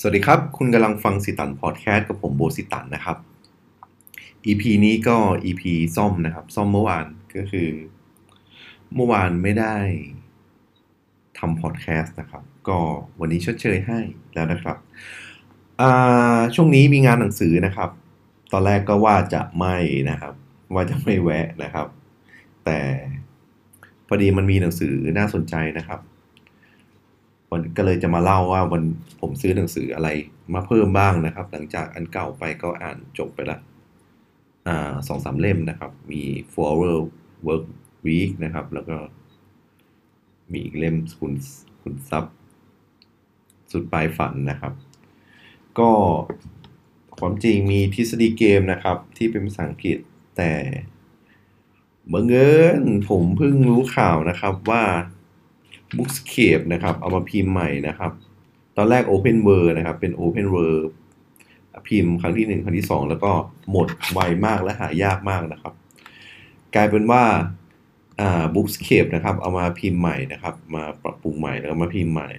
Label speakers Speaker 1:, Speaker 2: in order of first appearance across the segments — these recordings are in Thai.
Speaker 1: สวัสดีครับ คุณกำลังฟังสิตันพอดแคสต์กับผมโบสิตันนะครับ EP นี้ก็ EP ซ่อมนะครับ ซ่อมเมื่อวานก็คือ เมื่อวานไม่ได้ทำพอดแคสต์นะครับ ก็วันนี้ชดเชยให้แล้วนะครับช่วงนี้มีงานหนังสือนะครับ ตอนแรกก็ว่าจะไม่นะครับ ว่าจะไม่แวะนะครับ แต่พอดีมันมีหนังสือน่าสนใจนะครับ วันก็เลยจะมาเล่าว่าวันผมซื้อหนังสืออะไรมาเพิ่มบ้างนะครับ หลังจากอันเก่าไปก็อ่านจบไปละสองสามเล่มนะครับ มี four hour work week นะครับ แล้วก็มีอีกเล่มคุณคุณซับสุดปลายฝันนะครับ ก็ความจริงมีทฤษฎีเกมนะครับ ที่เป็นภาษาอังกฤษแต่บังเอิญผมเพิ่งรู้ข่าวนะครับว่า Bookscape นะครับ เอามาพิมพ์ใหม่นะครับ ตอนแรก Open Word นะครับ เป็น Open Word พิมพ์ครั้งที่ 1 ครั้งที่ 2 แล้วก็หมดไวมากและหายากมากนะครับ กลายเป็นว่าอ่า Bookscape นะครับ เอามาพิมพ์ใหม่นะครับ มาปรับปรุงใหม่แล้วมาพิมพ์ใหม่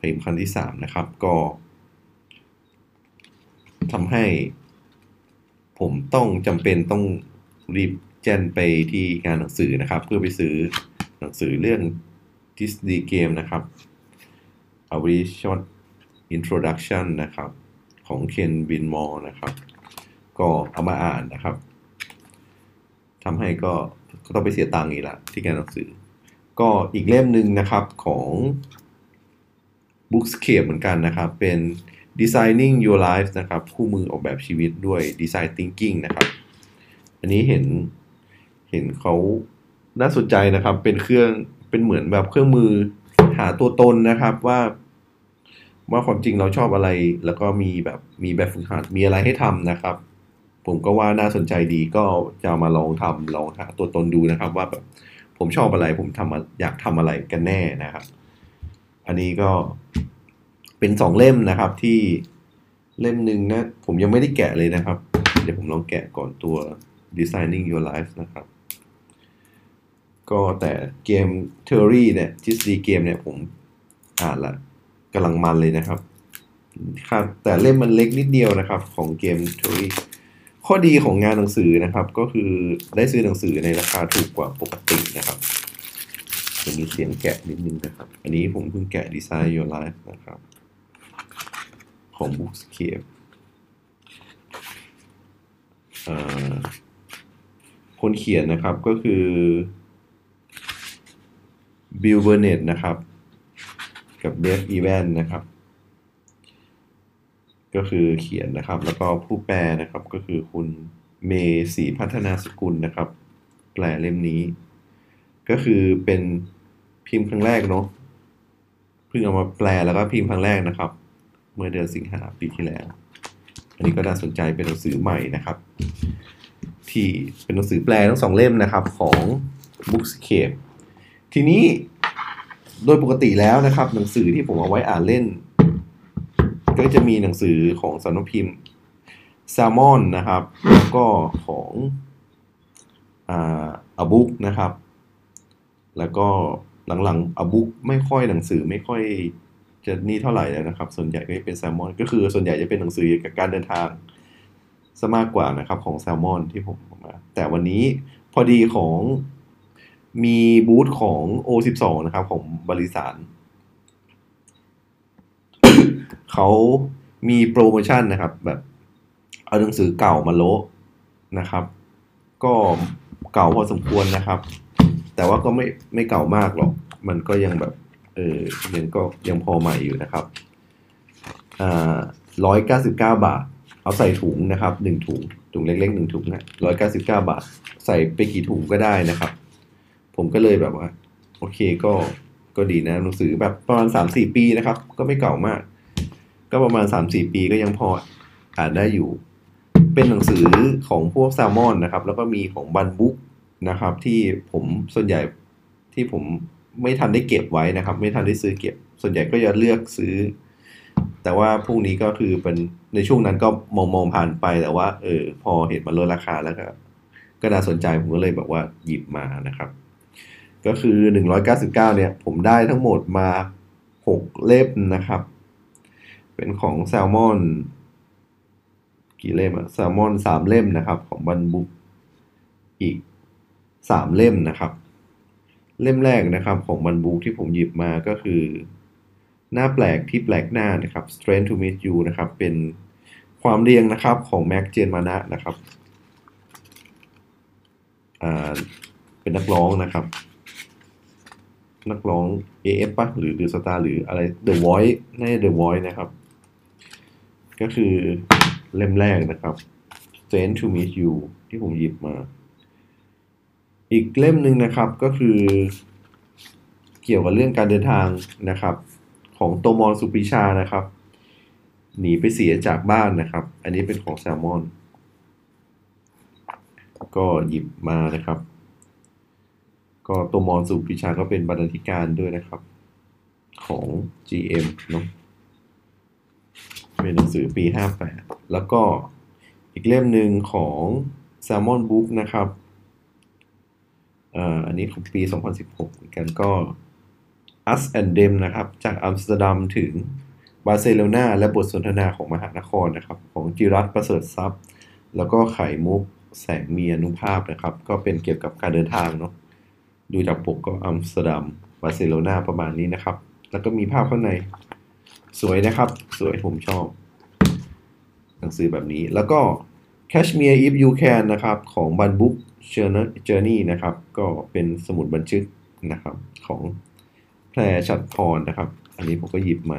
Speaker 1: พิมพ์ครั้งที่ 3 นะครับ ก็ทำให้ผมต้องจำเป็นต้องรีบแจ้นไปที่งานหนังสือนะครับ เพื่อไปซื้อหนังสือเรื่อง ทฤษฎีเกมนะครับ a v e r y short introduction นะครับ ของเคนบินมอร์นะครับ ก็เอามาอ่านนะครับทำให้ก็ก็ต้องไปเสียตังค์อีกละที่การหนังสือ ก็อีกเล่มหนึ่งนะครับของ Bookscape เหมือนกันนะครับ เป็น Designing Your Life นะครับ คู่มือออกแบบชีวิตด้วย Design Thinking นะครับ อันนี้เห็นเห็นเขาน่าสนใจนะครับ เป็นเครื่อง เป็นเหมือนแบบเครื่องมือหาตัวตนนะครับว่า ว่าความจริงเราชอบอะไร แล้วก็มีแบบมีแบบฝึกหัดมีอะไรให้ทำนะครับ ผมก็ว่าน่าสนใจดีก็จะมาลองทำลองหาตัวตนดูนะครับ ว่าแบบผมชอบอะไร ผมทำอยากทำอะไรกันแน่นะครับ อันนี้ก็เป็นสองเล่มนะครับที่เล่มหนึ่งนะ ผมยังไม่ได้แกะเลยนะครับ เดี๋ยวผมลองแกะก่อนตัว designing your life นะครับ ก็แต่ game theory เนี่ยทฤษฎีเกมเนี่ยผมอ่านละกำลังมันเลยนะครับครับแต่เล่มมันเล็กนิดเดียวนะครับ ของ game theory ข้อดีของงานหนังสือนะครับ ก็คือได้ซื้อหนังสือในราคาถูกกว่าปกตินะครับจะมีเสียงแกะนิดนึงนะครับ อันนี้ผมเพิ่งแกะ Design Your Life นะครับ ของ Bookscape คนเขียนนะครับก็คือ บิลเบอร์เนตนะครับ กับเดฟอีแวนนะครับ ก็คือเขียนนะครับ แล้วก็ผู้แปลนะครับก็คือคุณเมสีพัฒนาสกุลนะครับ แปลเล่มนี้ ก็คือเป็นพิมพ์ครั้งแรกเนาะเพิ่งเอามาแปลแล้วก็พิมพ์ครั้งแรกนะครับ เมื่อเดือนสิงหาปีที่แล้ว อันนี้ก็น่าสนใจเป็นหนังสือใหม่นะครับ ที่เป็นหนังสือแปลทั้งสองเล่มนะครับของ Bookscape ทีนี้โดยปกติแล้วนะครับ หนังสือที่ผมเอาไว้อ่านเล่น ก็จะมีหนังสือของสำนักพิมพ์แซลมอนนะครับ แล้วก็ของอ่าอบุ๊กนะครับ แล้วก็หลังๆอบุ๊กไม่ค่อยหนังสือไม่ค่อยจะนี่เท่าไหร่แล้วนะครับ ส่วนใหญ่ก็จะเป็นแซลมอน ก็คือส่วนใหญ่จะเป็นหนังสือเกี่ยวกับการเดินทางซะมากกว่านะครับของแซลมอนที่ผมมาแต่วันนี้พอดีของ มีบูธของ O12 นะครับ ของบริษัทเขามีโปรโมชั่นนะครับ แบบ เอาหนังสือเก่ามาโลนะครับ ก็เก่าพอสมควรนะครับ แต่ว่าก็ไม่ไม่เก่ามากหรอก มันก็ยังแบบ เออยังก็ยังพอใหม่อยู่นะครับอ่าร้อยเก้าสิบเก้าบาท เอาใส่ถุงนะครับหนึ่งถุงถุงเล็กๆหนึ่งถุงนะร้อยเก้าสิบเก้าบาท ใส่ไปกี่ถุงก็ได้นะครับ ผมก็เลยแบบว่า โอเคก็ก็ดีนะหนังสือแบบประมาณสามสี่ปีนะครับ ก็ไม่เก่ามาก ก็ประมาณสามสี่ปีก็ยังพออ่านได้อยู่ เป็นหนังสือของพวกแซลมอนนะครับ แล้วก็มีของบันบุ๊กนะครับ ที่ผมส่วนใหญ่ที่ผมไม่ทันได้เก็บไว้นะครับ ไม่ทันได้ซื้อเก็บ ส่วนใหญ่ก็จะเลือกซื้อ แต่ว่าพวกนี้ก็คือเป็นในช่วงนั้นก็มองมองผ่านไปแต่ว่าเออพอเห็นมันลดราคาแล้วก็ก็น่าสนใจผมก็เลยแบบว่าหยิบมานะครับ ก็คือ 199 เนี่ย ผมได้ทั้งหมดมา 6 เล่มนะครับ เป็นของแซลมอนกี่เล่มอะแซลมอนสามเล่มนะครับ ของบันบุกอีกสามเล่มนะครับ เล่มแรกนะครับของบันบุกที่ผมหยิบมาก็คือ หน้าแปลกที่แปลกหน้านะครับ Strength to Meet You นะครับ เป็นความเรียงนะครับของแม็กเจนมานะนะครับ อ่า เป็นนักร้องนะครับ นักร้อง AF ปะหรือ The Star หรืออะไร The Voice น่าจะ The Voice นะครับ ก็คือเล่มแรกนะครับ Sent to Meet You ที่ผมหยิบมา อีกเล่มหนึ่งนะครับก็คือ เกี่ยวกับเรื่องการเดินทางนะครับ ของโตมอนสุปิชานะครับ หนีไปเสียจากบ้านนะครับ อันนี้เป็นของแซลมอน ก็หยิบมานะครับ ก็โตมอนสุปิชาก็เป็นบรรณาธิการด้วยนะครับ ของ GM เนาะเป็นหนังสือปี 58 แล้วก็อีกเล่มหนึ่งของ Salmon Book นะครับอันนี้ของปี 2016 เหมือนกันก็ Us and Them นะครับ จากอัมสเตอร์ดัมถึงบาร์เซโลนาและบทสนทนาของมหานครนะครับ ของจิรัตประเสริฐทรัพย์ แล้วก็ไข่มุกแสงมีอนุภาพนะครับ ก็เป็นเกี่ยวกับการเดินทางเนาะ ดูจากปกก็อัมสเตอร์ดัมบาร์เซโลนาประมาณนี้นะครับ แล้วก็มีภาพข้างในสวยนะครับ สวยผมชอบ หนังสือแบบนี้ แล้วก็ Kashmir If You Can นะครับ ของ Bunbooks Journey นะครับ ก็เป็นสมุดบันทึกนะครับ ของแพรชัดพรนะครับ อันนี้ผมก็หยิบมา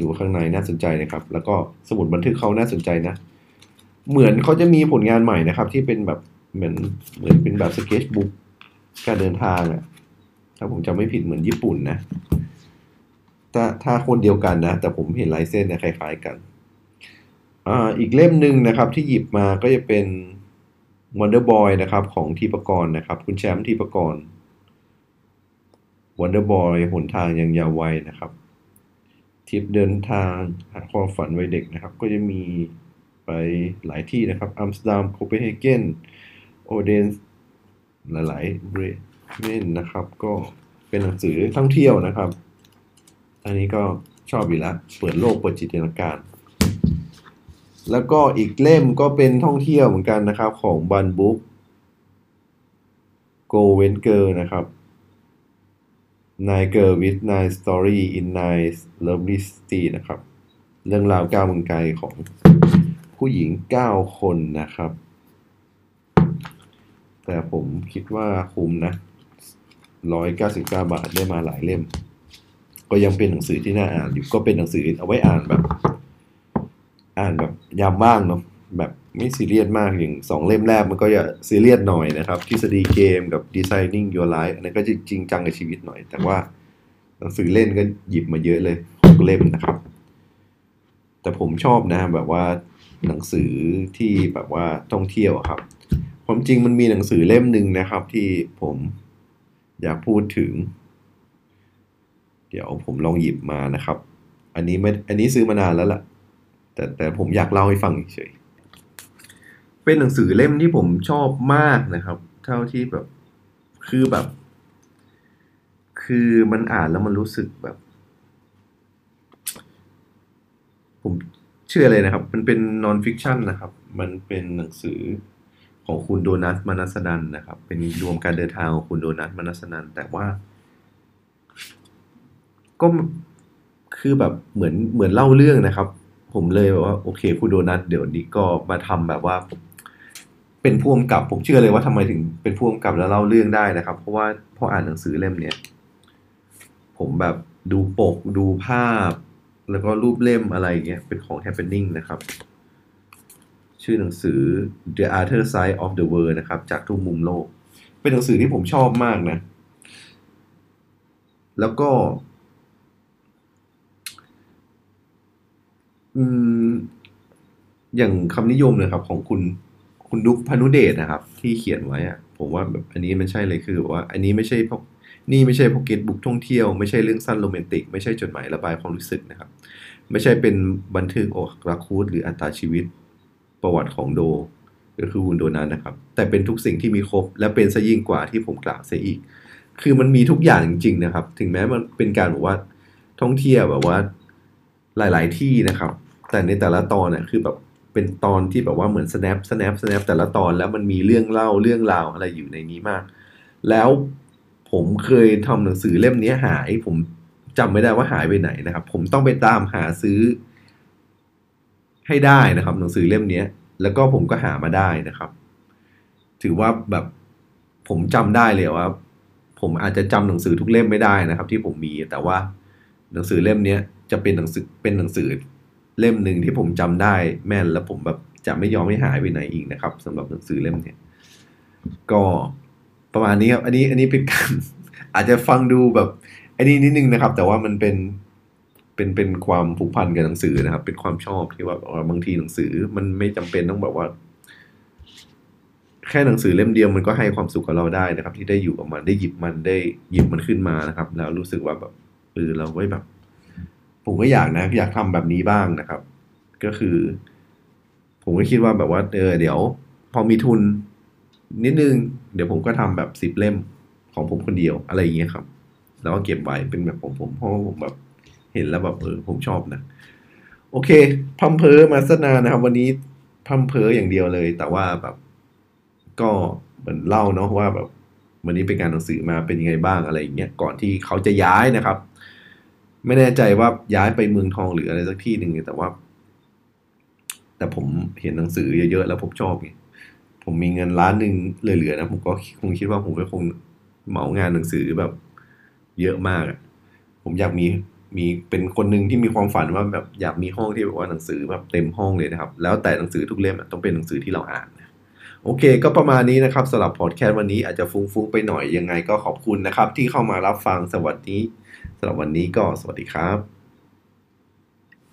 Speaker 1: ดูข้างในน่าสนใจนะครับ แล้วก็สมุดบันทึกเขาน่าสนใจนะ เหมือนเขาจะมีผลงานใหม่นะครับ ที่เป็นแบบเหมือนเหมือนเป็นแบบ sketchbook การเดินทางอะถ้าผมจำไม่ผิดเหมือนญี่ปุ่นนะถ้าถ้าคนเดียวกันนะ แต่ผมเห็นลายเส้นเนี่ยคล้ายๆกันอ่าอีกเล่มหนึ่งนะครับที่หยิบมาก็จะเป็น Wonder Boy นะครับของทีปกรณ์นะครับ คุณแชมป์ทีปกรณ์ Wonder Boy หนทางยังเยาว์วัยนะครับทริปเดินทางหาความฝันวัยเด็กนะครับ ก็จะมีไปหลายที่นะครับอัมสเตอร์ดัมโคเปนเฮเกนโอเดน หลายๆเบรเมนนะครับ ก็เป็นหนังสือท่องเที่ยวนะครับ อันนี้ก็ชอบอยู่แล้วเปิดโลกเปิดจินตนาการ แล้วก็อีกเล่มก็เป็นท่องเที่ยวเหมือนกันนะครับ ของบันบุ๊กโกเวนเกอร์นะครับ Nine Girl with Nine Story in Nine Lovely City นะครับ เรื่องราวก้าวเมืองไกลของผู้หญิง 9 คนนะครับ แต่ผมคิดว่าคุ้มนะ199บาทได้มาหลายเล่ม ก็ยังเป็นหนังสือที่น่าอ่านอยู่ก็เป็นหนังสือเอาไว้อ่านแบบ อ่านแบบยามว่างเนาะแบบไม่ซีเรียสมากอย่างสองเล่มแรกมันก็จะซีเรียสหน่อยนะครับ ทฤษฎีเกมกับ Designing Your Life อันนั้นก็จะจริงจังกับชีวิตหน่อย แต่ว่าหนังสือเล่นก็หยิบมาเยอะเลยหกเล่มนะครับ แต่ผมชอบนะแบบว่าหนังสือที่แบบว่าท่องเที่ยวครับ ความจริงมันมีหนังสือเล่มหนึ่งนะครับที่ผมอยากพูดถึง เดี๋ยวผมลองหยิบมานะครับ อันนี้ไม่อันนี้ซื้อมานานแล้วล่ะ แต่แต่ผมอยากเล่าให้ฟังเฉยเป็นหนังสือเล่มที่ผมชอบมากนะครับ เท่าที่แบบคือแบบ คือมันอ่านแล้วมันรู้สึกแบบ ผมเชื่อเลยนะครับ มันเป็น non-fiction นะครับ มันเป็นหนังสือ ของคุณโดนัทมนัสนันท์นะครับ เป็นรวมการเดินทางของคุณโดนัทมนัสนันท์แต่ว่า ก็คือแบบเหมือนเหมือนเล่าเรื่องนะครับ ผมเลยแบบว่าโอเค คุณโดนัทเดี๋ยวนี้ก็มาทำแบบว่า เป็นผู้กำกับ ผมเชื่อเลยว่าทำไมถึงเป็นผู้กำกับแล้วเล่าเรื่องได้นะครับ เพราะว่าพออ่านหนังสือเล่มเนี้ยผมแบบดูปกดูภาพ แล้วก็รูปเล่มอะไรเงี้ยเป็นของ happening นะครับ ชื่อหนังสือ The Other Side of the World นะครับ จากทุกมุมโลก เป็นหนังสือที่ผมชอบมากนะ แล้วก็ อืม อย่างคำนิยมเลยครับ ของคุณคุณดุ๊กพนุเดชนะครับ ที่เขียนไว้อะผมว่าแบบอันนี้มันใช่เลยคือว่า อันนี้ไม่ใช่พวกนี่ไม่ใช่พ็อกเก็ตบุ๊กท่องเที่ยวไม่ใช่เรื่องสั้นโรแมนติก ไม่ใช่จดหมายระบายความรู้สึกนะครับ ไม่ใช่เป็นบันทึกอกรักคูดหรืออัตราชีวิต ประวัติของโด ก็คือวุนโดนั้นนะครับ แต่เป็นทุกสิ่งที่มีครบ และเป็นซะยิ่งกว่าที่ผมกล่าวเสียอีก คือมันมีทุกอย่างจริงๆนะครับ ถึงแม้มันเป็นการบอกว่าท่องเที่ยวแบบว่าหลาย ๆ ที่นะครับ แต่ในแต่ละตอนเนี่ยคือแบบเป็นตอนที่แบบว่าเหมือน snap snap snap แต่ละตอนแล้วมันมีเรื่องเล่าเรื่องราวอะไรอยู่ในนี้มาก แล้วผมเคยทำหนังสือเล่มนี้หาย ผมจำไม่ได้ว่าหายไปไหนนะครับ ผมต้องไปตามหาซื้อ ให้ได้นะครับ หนังสือเล่มนี้แล้วก็ผมก็หามาได้นะครับ ถือว่าแบบผมจำได้เลยว่า ผมอาจจะจำหนังสือทุกเล่มไม่ได้นะครับ ที่ผมมีแต่ว่าหนังสือเล่มนี้จะเป็นหนังสือเป็นหนังสือเล่มหนึ่งที่ผมจำได้แม่นแล้วผมแบบจะไม่ยอมให้หายไปไหนอีกนะครับสำหรับหนังสือเล่มนี้ก็ประมาณนี้ครับ อันนี้อันนี้เป็นการอาจจะฟังดูแบบอันนี้นิดนึงนะครับ แต่ว่ามันเป็น เป็นเป็นความผูกพันกับหนังสือนะครับ เป็นความชอบที่ว่าบางทีหนังสือ มันไม่จำเป็นต้องแบบว่า แค่หนังสือเล่มเดียวมันก็ให้ความสุขกับเราได้นะครับ ที่ได้อยู่กับมันได้หยิบมันได้หยิบมันขึ้นมานะครับ แล้วรู้สึกว่าแบบเออเราไว้แบบ ผมก็อยากนะอยากทำแบบนี้บ้างนะครับ ก็คือ ผมก็คิดว่าแบบว่าเออเดี๋ยว พอมีทุนนิดนึง เดี๋ยวผมก็ทำแบบสิบเล่มของผมคนเดียวอะไรอย่างเงี้ยครับ แล้วก็เก็บไว้เป็นแบบของผมเพราะว่าผมแบบ เห็นแล้วแบบเออผมชอบนะ โอเค พัมเพอมาสนานะครับ วันนี้พัมเพออย่างเดียวเลย แต่ว่าแบบ ก็เหมือนเล่าเนาะว่าแบบ วันนี้เป็นการหนังสือมาเป็นยังไงบ้างอะไรอย่างเงี้ยก่อนที่เขาจะย้ายนะครับ ไม่แน่ใจว่าย้ายไปเมืองทองหรืออะไรสักที่หนึ่งแต่ว่า แต่ผมเห็นหนังสือเยอะๆแล้วผมชอบไงผมมีเงินล้านหนึ่งเหลือๆนะผมก็คงคิดว่าผมก็คงเหมางานหนังสือแบบ เยอะมากอะผมอยากมี มีเป็นคนหนึ่งที่มีความฝันว่าแบบอยากมีห้องที่แบบว่าหนังสือแบบเต็มห้องเลยนะครับ แล้วแต่หนังสือทุกเล่มต้องเป็นหนังสือที่เราอ่านนะโอเค ก็ประมาณนี้นะครับสำหรับพอดแคสต์วันนี้อาจจะฟุ้งๆไปหน่อยยังไงก็ขอบคุณนะครับ ที่เข้ามารับฟังสวัสดีสำหรับวันนี้ก็สวัสดีครับ